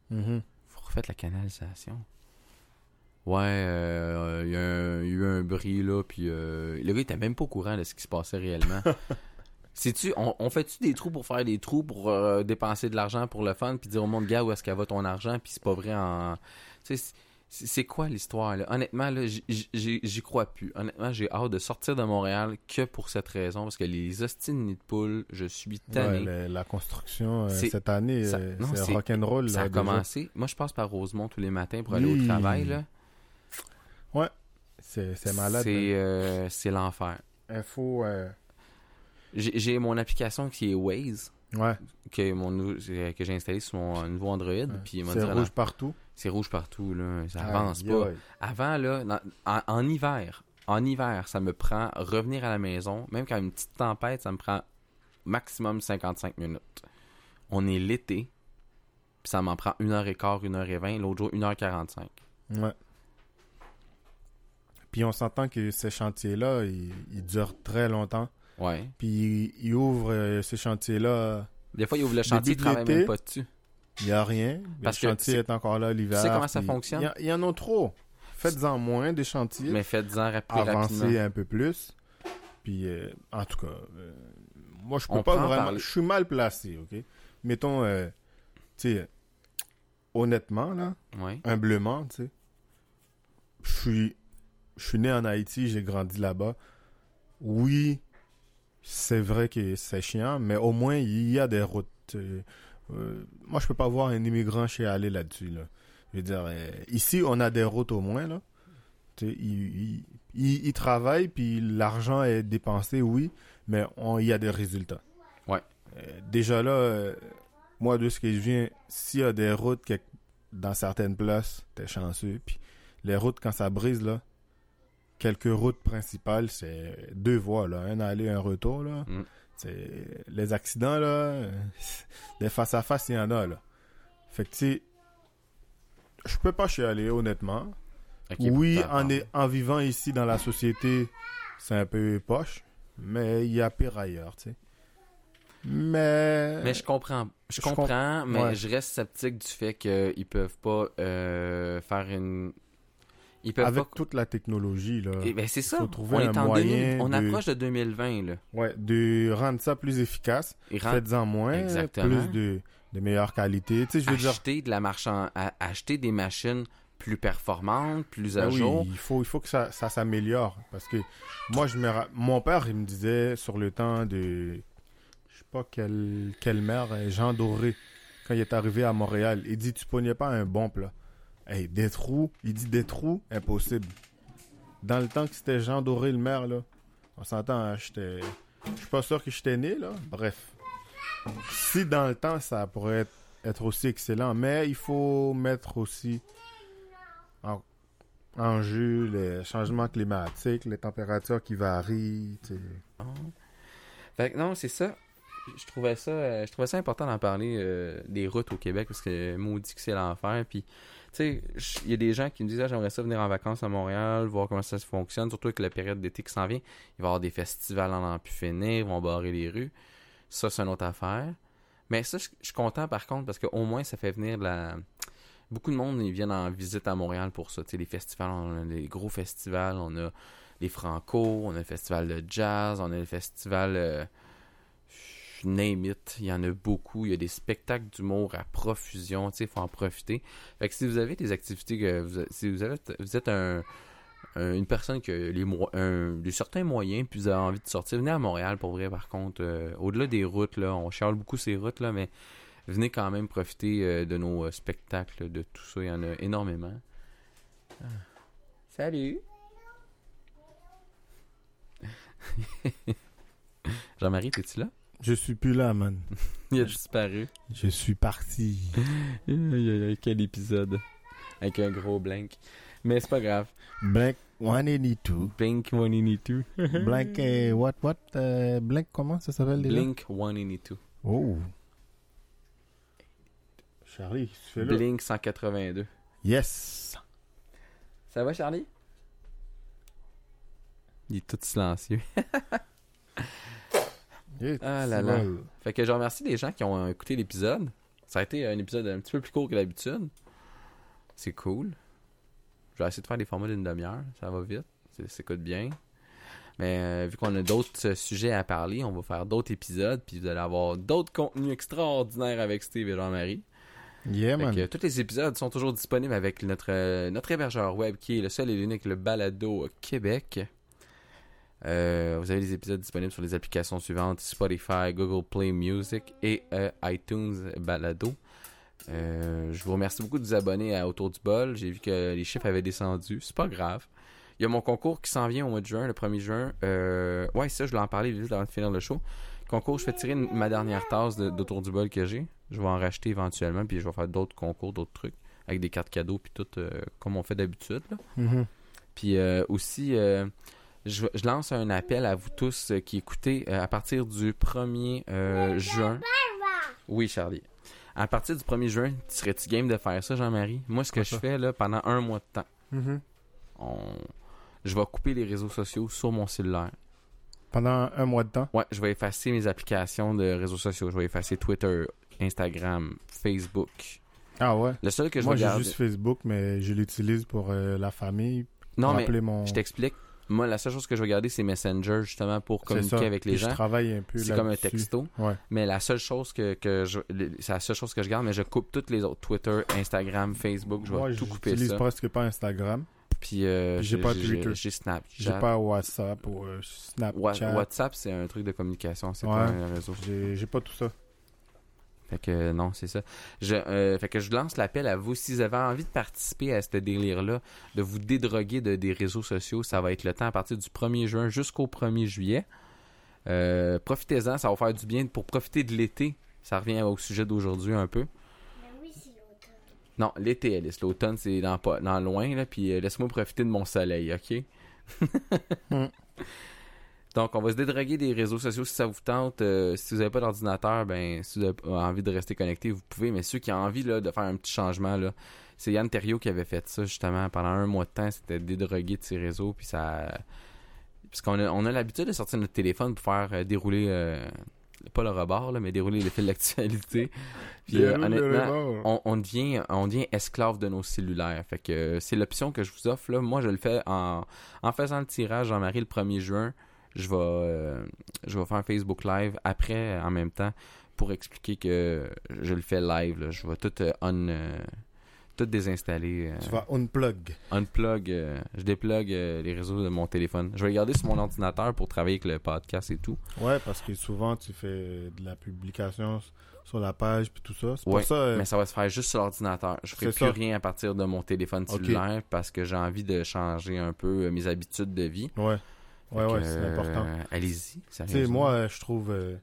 Mhm. Refaites la canalisation. Ouais, euh, il y, a un- il y a eu un bris là, puis euh, le gars était même pas au courant de ce qui se passait réellement. Sais-tu, on, on fait-tu des trous pour faire des trous, pour euh, dépenser de l'argent pour le fun, puis dire au monde, gars, où est-ce qu'elle va ton argent, puis c'est pas vrai en. Tu sais, c'est quoi l'histoire, là? Honnêtement, là, j'y crois plus. Honnêtement, j'ai hâte de sortir de Montréal que pour cette raison, parce que les hosties de poule, je suis tanné. Ouais, la construction euh, C'est- cette année, ça- euh, c'est- rock'n'roll. Ça là, a déjà. commencé. Moi, je passe par Rosemont tous les matins pour aller au travail, là. C'est c'est malade. C'est hein. euh, l'enfer. Info. euh, J'ai mon application qui est Waze, Ouais. que, mon, nou- que j'ai installé sur mon nouveau Android. Puis il m'a C'est rouge partout. C'est rouge partout, là. Ça avance pas. Avant, là, dans- en, en hiver, en hiver, ça me prend revenir à la maison, même quand il y a une petite tempête, ça me prend maximum 55 minutes. On est l'été, puis ça m'en prend 1h15, 1h20, l'autre jour 1h45. Ouais. Puis on s'entend que ces chantiers-là, ils, ils durent très longtemps. Ouais. Puis ils, ils ouvrent euh, ces chantiers-là, Des fois, il ouvre le chantier, il Début de travaille l'été, même pas dessus. Il n'y a rien. Parce le que chantier est encore là l'hiver. Tu sais comment ça fonctionne? Il y en a trop. Faites-en moins des chantiers. Mais faites-en rap- Avancez rapidement. un peu plus. Puis, euh, en tout cas, euh, moi, je peux On pas vraiment. Je suis mal placé, OK? Mettons, euh, tu sais, honnêtement, là, humblement, tu sais, je suis, je suis né en Haïti, j'ai grandi là-bas. Oui, c'est vrai que c'est chiant, mais au moins, il y a des routes. Euh, moi, je peux pas voir un immigrant chez aller là-dessus, là. Je veux dire, euh, ici, on a des routes au moins, là. Tu sais, ils, ils, ils- ils travaillent, puis l'argent est dépensé, oui, mais on- il y a des résultats. Ouais. Euh, déjà là, moi, de ce que je viens, s'il y a des routes dans certaines places, t'es chanceux. Puis les routes, quand ça brise, là, quelques routes principales, c'est deux voies, là. Un aller, un retour, là. Mm. Les accidents, là, euh, des face-à-face, il y en a, là. Fait que, tu sais, je peux pas chialer, honnêtement. Oui, en, est- en vivant ici dans la société, c'est un peu poche, mais il y a pire ailleurs, tu sais. Mais... Mais je comprends. Je, Je comprends, mais ouais. je reste sceptique du fait qu'ils peuvent pas euh, faire une. Ils peuvent avec pas. toute la technologie, là, Eh ben, c'est ça. faut trouver on est un en moyen 2000 On approche de 2020, là. ouais, de rendre ça plus efficace, rend- faites-en moins, Exactement. plus de, de meilleure qualité. Tu sais, je veux dire, acheter de la marchand... acheter des machines plus performantes, plus à Ben oui, jour. il faut, il faut que ça, ça s'améliore. Parce que moi, je me ra- mon père, il me disait sur le temps de. Je sais pas quelle, quelle mère, euh, Jean Doré, quand il est arrivé à Montréal, il dit Tu pognais pas un bon plat. Hey, des trous, il dit des trous, impossible. Dans le temps que c'était Jean Doré le maire, là, on s'entend, hein, j'étais. Je suis pas sûr que j'étais né, là. Bref. Si dans le temps, ça pourrait être, aussi excellent, mais il faut mettre aussi en, jeu les changements climatiques, les températures qui varient. Ah. Fait que non, c'est ça. Je trouvais ça, euh, je trouvais ça important d'en parler euh, des routes au Québec parce que maudit que c'est l'enfer. Puis, sais, il y a des gens qui me disent ah, j'aimerais ça venir en vacances à Montréal, voir comment ça se fonctionne, surtout avec la période d'été qui s'en vient. Il va y avoir des festivals en plus finir, ils vont barrer les rues. Ça, c'est une autre affaire. Mais ça, je suis content par contre parce qu'au moins ça fait venir la. Beaucoup de monde ils viennent en visite à Montréal pour ça. Tu sais, les festivals, on a des gros festivals, on a les Franco, on a le festival de jazz, on a le festival euh, name it, il y en a beaucoup, il y a des spectacles d'humour à profusion, tu sais, il faut en profiter. Fait que si vous avez des activités que vous, si vous avez vous êtes un, un- une personne qui a les un, des certains moyens puis vous avez envie de sortir, venez à Montréal pour vrai par contre, euh, au-delà des routes là, on charle beaucoup ces routes là mais venez quand même profiter euh, de nos euh, spectacles, de tout ça, il y en a énormément. Ah. Salut. Jean-Marie, t'es-tu là? Je suis plus là, man. Il a disparu. Je suis parti. Quel épisode. Avec un gros blank. Mais c'est pas grave. Blink 182. Blink 182. Blink, euh, what, what? euh, Blink, comment ça s'appelle déjà? Blink 182. Oh. Charlie, tu fais là? Blink 182. Yes! Ça va, Charlie? Il est tout silencieux. Ah là là. Fait que je remercie les gens qui ont écouté l'épisode. Ça a été un épisode un petit peu plus court que d'habitude. C'est cool. Je vais essayer de faire des formats d'une demi-heure. Ça va vite. Ça s'écoute bien. Mais euh, vu qu'on a d'autres euh, sujets à parler, on va faire d'autres épisodes. Puis vous allez avoir d'autres contenus extraordinaires avec Steve et Jean-Marie. Yeah, man. que, tous les épisodes sont toujours disponibles avec notre, euh, notre hébergeur web qui est le seul et l'unique, le Balado Québec. Euh, vous avez les épisodes disponibles sur les applications suivantes Spotify, Google Play Music et euh, iTunes Balado. Euh, je vous remercie beaucoup de vous abonner à Autour du bol. J'ai vu que les chiffres avaient descendu. C'est pas grave. Il y a mon concours qui s'en vient au mois de juin, le 1er juin. Ouais, ça, je voulais en parler vite avant de finir le show. Concours, je fais tirer une- ma dernière tasse de- d'Autour du bol que j'ai. Je vais en racheter éventuellement, puis je vais faire d'autres concours, d'autres trucs, avec des cartes cadeaux, puis tout, comme on fait d'habitude. Mhm. Puis aussi, je, je lance un appel à vous tous euh, qui écoutez euh, à partir du 1er euh, juin. Oui, Charlie. À partir du 1er juin, serais-tu game de faire ça, Jean-Marie? Moi, ce que je fais là, pendant un mois de temps, Mhm. on- je vais couper les réseaux sociaux sur mon cellulaire. Pendant un mois de temps? Ouais, je vais effacer mes applications de réseaux sociaux. Je vais effacer Twitter, Instagram, Facebook. Ah ouais? Le seul que je Moi, j'ai juste Facebook, mais je l'utilise pour euh, la famille. Non, mais mon... je t'explique. Moi, la seule chose que je vais garder, c'est Messenger, justement, pour communiquer ça. avec les Puis gens. Je travaille un peu C'est comme un texto. Ouais. Mais la seule chose que, que je. C'est la seule chose que je garde, mais je coupe toutes les autres. Twitter, Instagram, Facebook, je vais tout couper j'utilise ça. presque pas Instagram. Puis, euh, Puis j'ai pas Twitter. J'ai J'ai Snapchat. pas WhatsApp ou euh, Wa- Snapchat. WhatsApp, c'est un truc de communication, c'est Ouais. pas un réseau. J'ai j'ai pas tout ça. Fait que non, c'est ça. Je, euh, fait que je lance l'appel à vous. Si vous avez envie de participer à ce délire-là, de vous dédroguer de, des réseaux sociaux, ça va être le temps à partir du 1er juin jusqu'au 1er juillet. Euh, Profitez-en, ça va faire du bien pour profiter de l'été. Ça revient au sujet d'aujourd'hui un peu. Ben oui, c'est l'automne. Non, l'été, Alice. L'automne, c'est dans, pas- dans loin, là. Puis euh, laisse-moi profiter de mon soleil, OK? Hmm. Donc, on va se dédroguer des réseaux sociaux si ça vous tente. Euh, si vous n'avez pas d'ordinateur, ben, si vous avez envie de rester connecté, vous pouvez. Mais ceux qui ont envie là, de faire un petit changement, là, c'est Yann Terriot qui avait fait ça, justement. Pendant un mois de temps, c'était dédroguer de ses réseaux. Puis ça. Parce qu'on a, on a l'habitude de sortir notre téléphone pour faire euh, dérouler. euh, pas le rebord, là, mais dérouler le fil d'actualité. Puis, honnêtement, on, on devient on devient esclave de nos cellulaires. Fait que c'est l'option que je vous offre là. Moi je le fais en, en faisant le tirage Jean-Marie le 1er juin. Je vais euh, je vais faire un Facebook live après en même temps pour expliquer que je le fais live. là. Je vais tout euh, un- euh, tout désinstaller. euh, Tu vas unplug. unplug, euh, je déplug euh, les réseaux de mon téléphone. Je vais les garder sur mon ordinateur pour travailler avec le podcast et tout. Ouais, parce que souvent, tu fais de la publication sur la page puis tout ça. C'est Ouais, pour ça. euh, Mais ça va se faire juste sur l'ordinateur. Je ferai plus ça. rien à partir de mon téléphone cellulaire parce que j'ai envie de changer un peu euh, mes habitudes de vie. Ouais. Ouais, ouais, c'est euh, important. Allez-y. Tu moi, euh, je trouve. euh,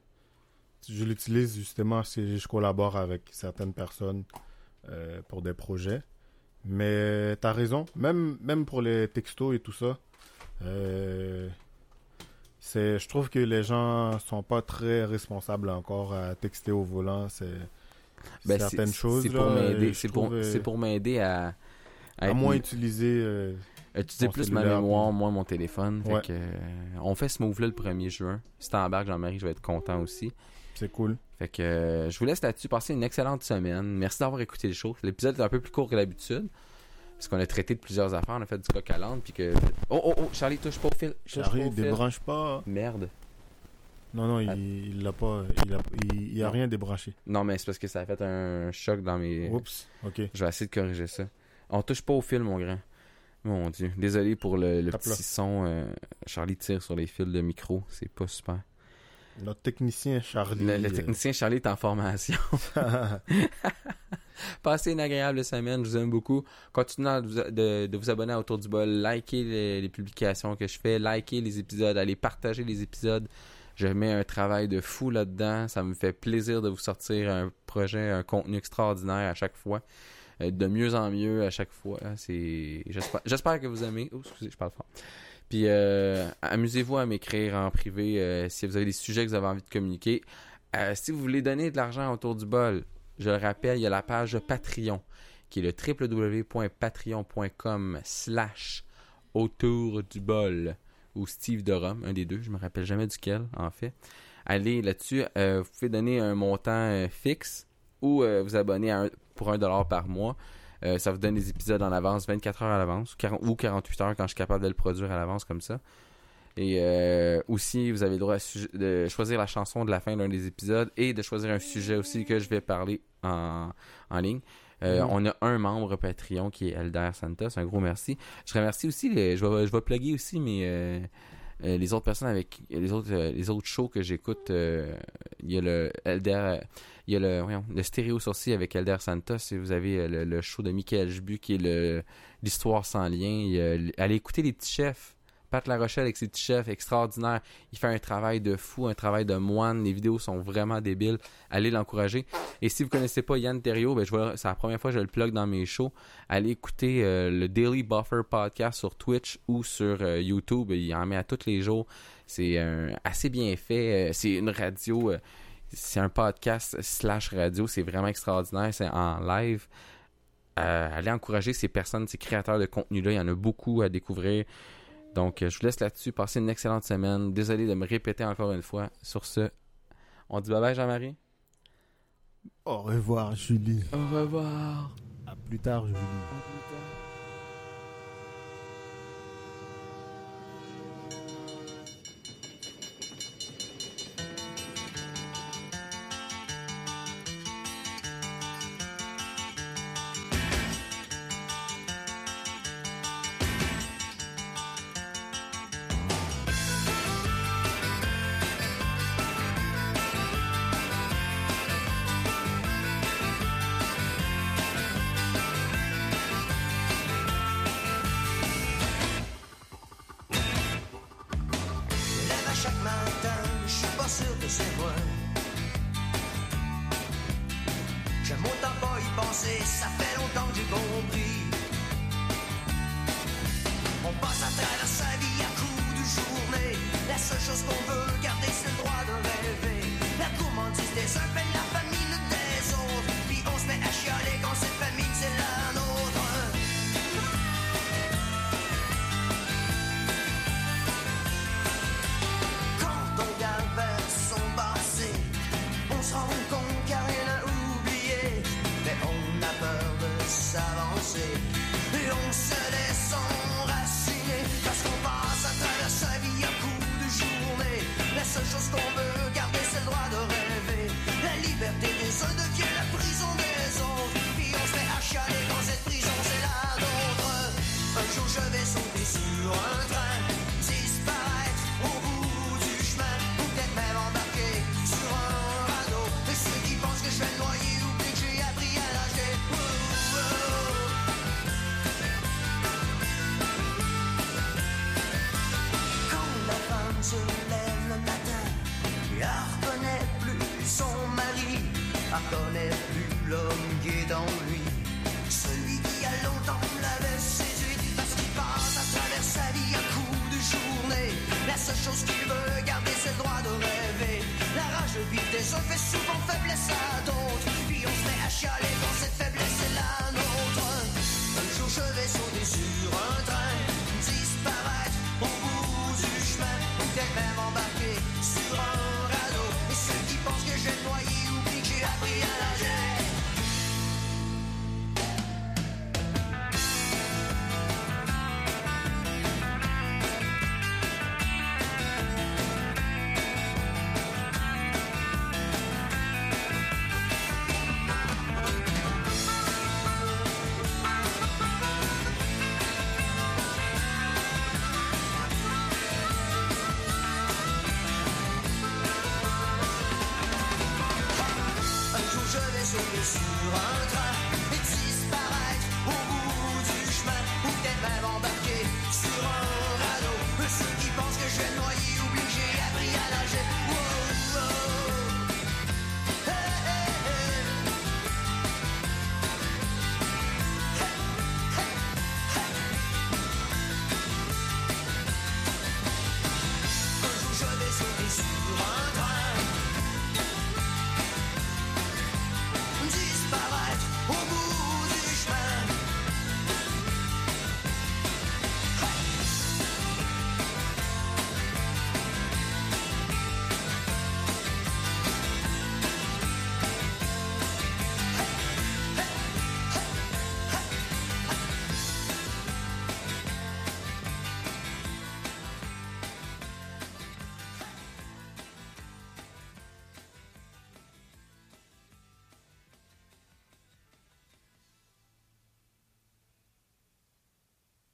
je l'utilise justement si je collabore avec certaines personnes euh, pour des projets. Mais t'as raison, même, même pour les textos et tout ça, euh, c'est, je trouve que les gens sont pas très responsables encore à texter au volant. C'est Ben, certaines choses. C'est pour euh, m'aider. je C'est pour, trouve, euh, c'est pour m'aider à, à à être- moins utiliser. euh, utiliser mon plus ma mémoire, moi, mon téléphone. Fait Ouais. que, euh, on fait ce move-là le 1er juin. Si t'embarques, Jean-Marie, je vais être content aussi. c'est cool. Fait que euh, je vous laisse là-dessus. Passez une excellente semaine. Merci d'avoir écouté le show. L'épisode est un peu plus court que d'habitude. Parce qu'on a traité de plusieurs affaires. On a fait du coq à l'âne. Puis que. Oh, oh, oh, Charlie, touche pas au fil. Charlie, débranche pas. Merde. Non, non, Ah. il, l'a pas. Il a, il, il a rien débranché. Non, mais c'est parce que ça a fait un choc dans mes. Oups, ok. Je vais essayer de corriger ça. On touche pas au fil, mon grand. Mon Dieu. Désolé pour le, petit son. euh, Charlie tire sur les fils de micro. C'est pas super. Notre technicien Charlie. Le, le euh, technicien Charlie est en formation. Passez une agréable semaine, je vous aime beaucoup. Continuez à vous- de, de vous abonner à Autour du bol, likez les, les publications que je fais, likez les épisodes, allez partager les épisodes. Je mets un travail de fou là-dedans. Ça me fait plaisir de vous sortir un projet, un contenu extraordinaire à chaque fois. De mieux en mieux à chaque fois. J'espère, que vous aimez. Oh, excusez, je parle fort. Puis euh, amusez-vous à m'écrire en privé euh, si vous avez des sujets que vous avez envie de communiquer. Euh, si vous voulez donner de l'argent autour du bol, je le rappelle, il y a la page Patreon, qui est le www.patreon.com slash autour du bol ou Steve de un des deux, je me rappelle jamais duquel en fait. Allez là-dessus, vous pouvez donner un montant fixe ou vous abonner à un- pour un dollar par mois. Euh, ça vous donne des épisodes en avance, 24 heures à l'avance, ou 40 ou 48 heures quand je suis capable de le produire à l'avance comme ça. Et euh, aussi, vous avez le droit de choisir la chanson de la fin d'un des épisodes et de choisir un sujet aussi que je vais parler en, en ligne. Euh, Mhm. On a un membre Patreon qui est Elder Santos. Un gros merci. Je remercie aussi, les, je, vais, je vais plugger aussi mes, euh, les autres personnes avec les autres, euh, les autres shows que j'écoute. euh, il y a le Elder, il y a le, voyons, le Stéréo Sourcil avec Elder Santos. Et vous avez le, le show de Michael Jbu qui est le l'histoire sans lien. Allez écouter les petits chefs. Pat La Rochelle avec ses petits chefs extraordinaires. Il fait un travail de fou, un travail de moine. Les vidéos sont vraiment débiles. Allez l'encourager. Et si vous connaissez pas Yann Terriot, ben c'est la première fois que je le plug dans mes shows. Allez écouter euh, le Daily Buffer podcast sur Twitch ou sur euh, YouTube. Il en met à tous les jours. C'est assez bien fait. Euh, C'est une radio. c'est un podcast slash radio. C'est vraiment extraordinaire. C'est en live. Allez encourager ces personnes, ces créateurs de contenu-là. Il y en a beaucoup à découvrir. Donc, euh, je vous laisse là-dessus. Passez une excellente semaine. Désolé de me répéter encore une fois. Sur ce, on dit bye bye, Jean-Marie. Au revoir, Julie. Au revoir. À plus tard, Julie.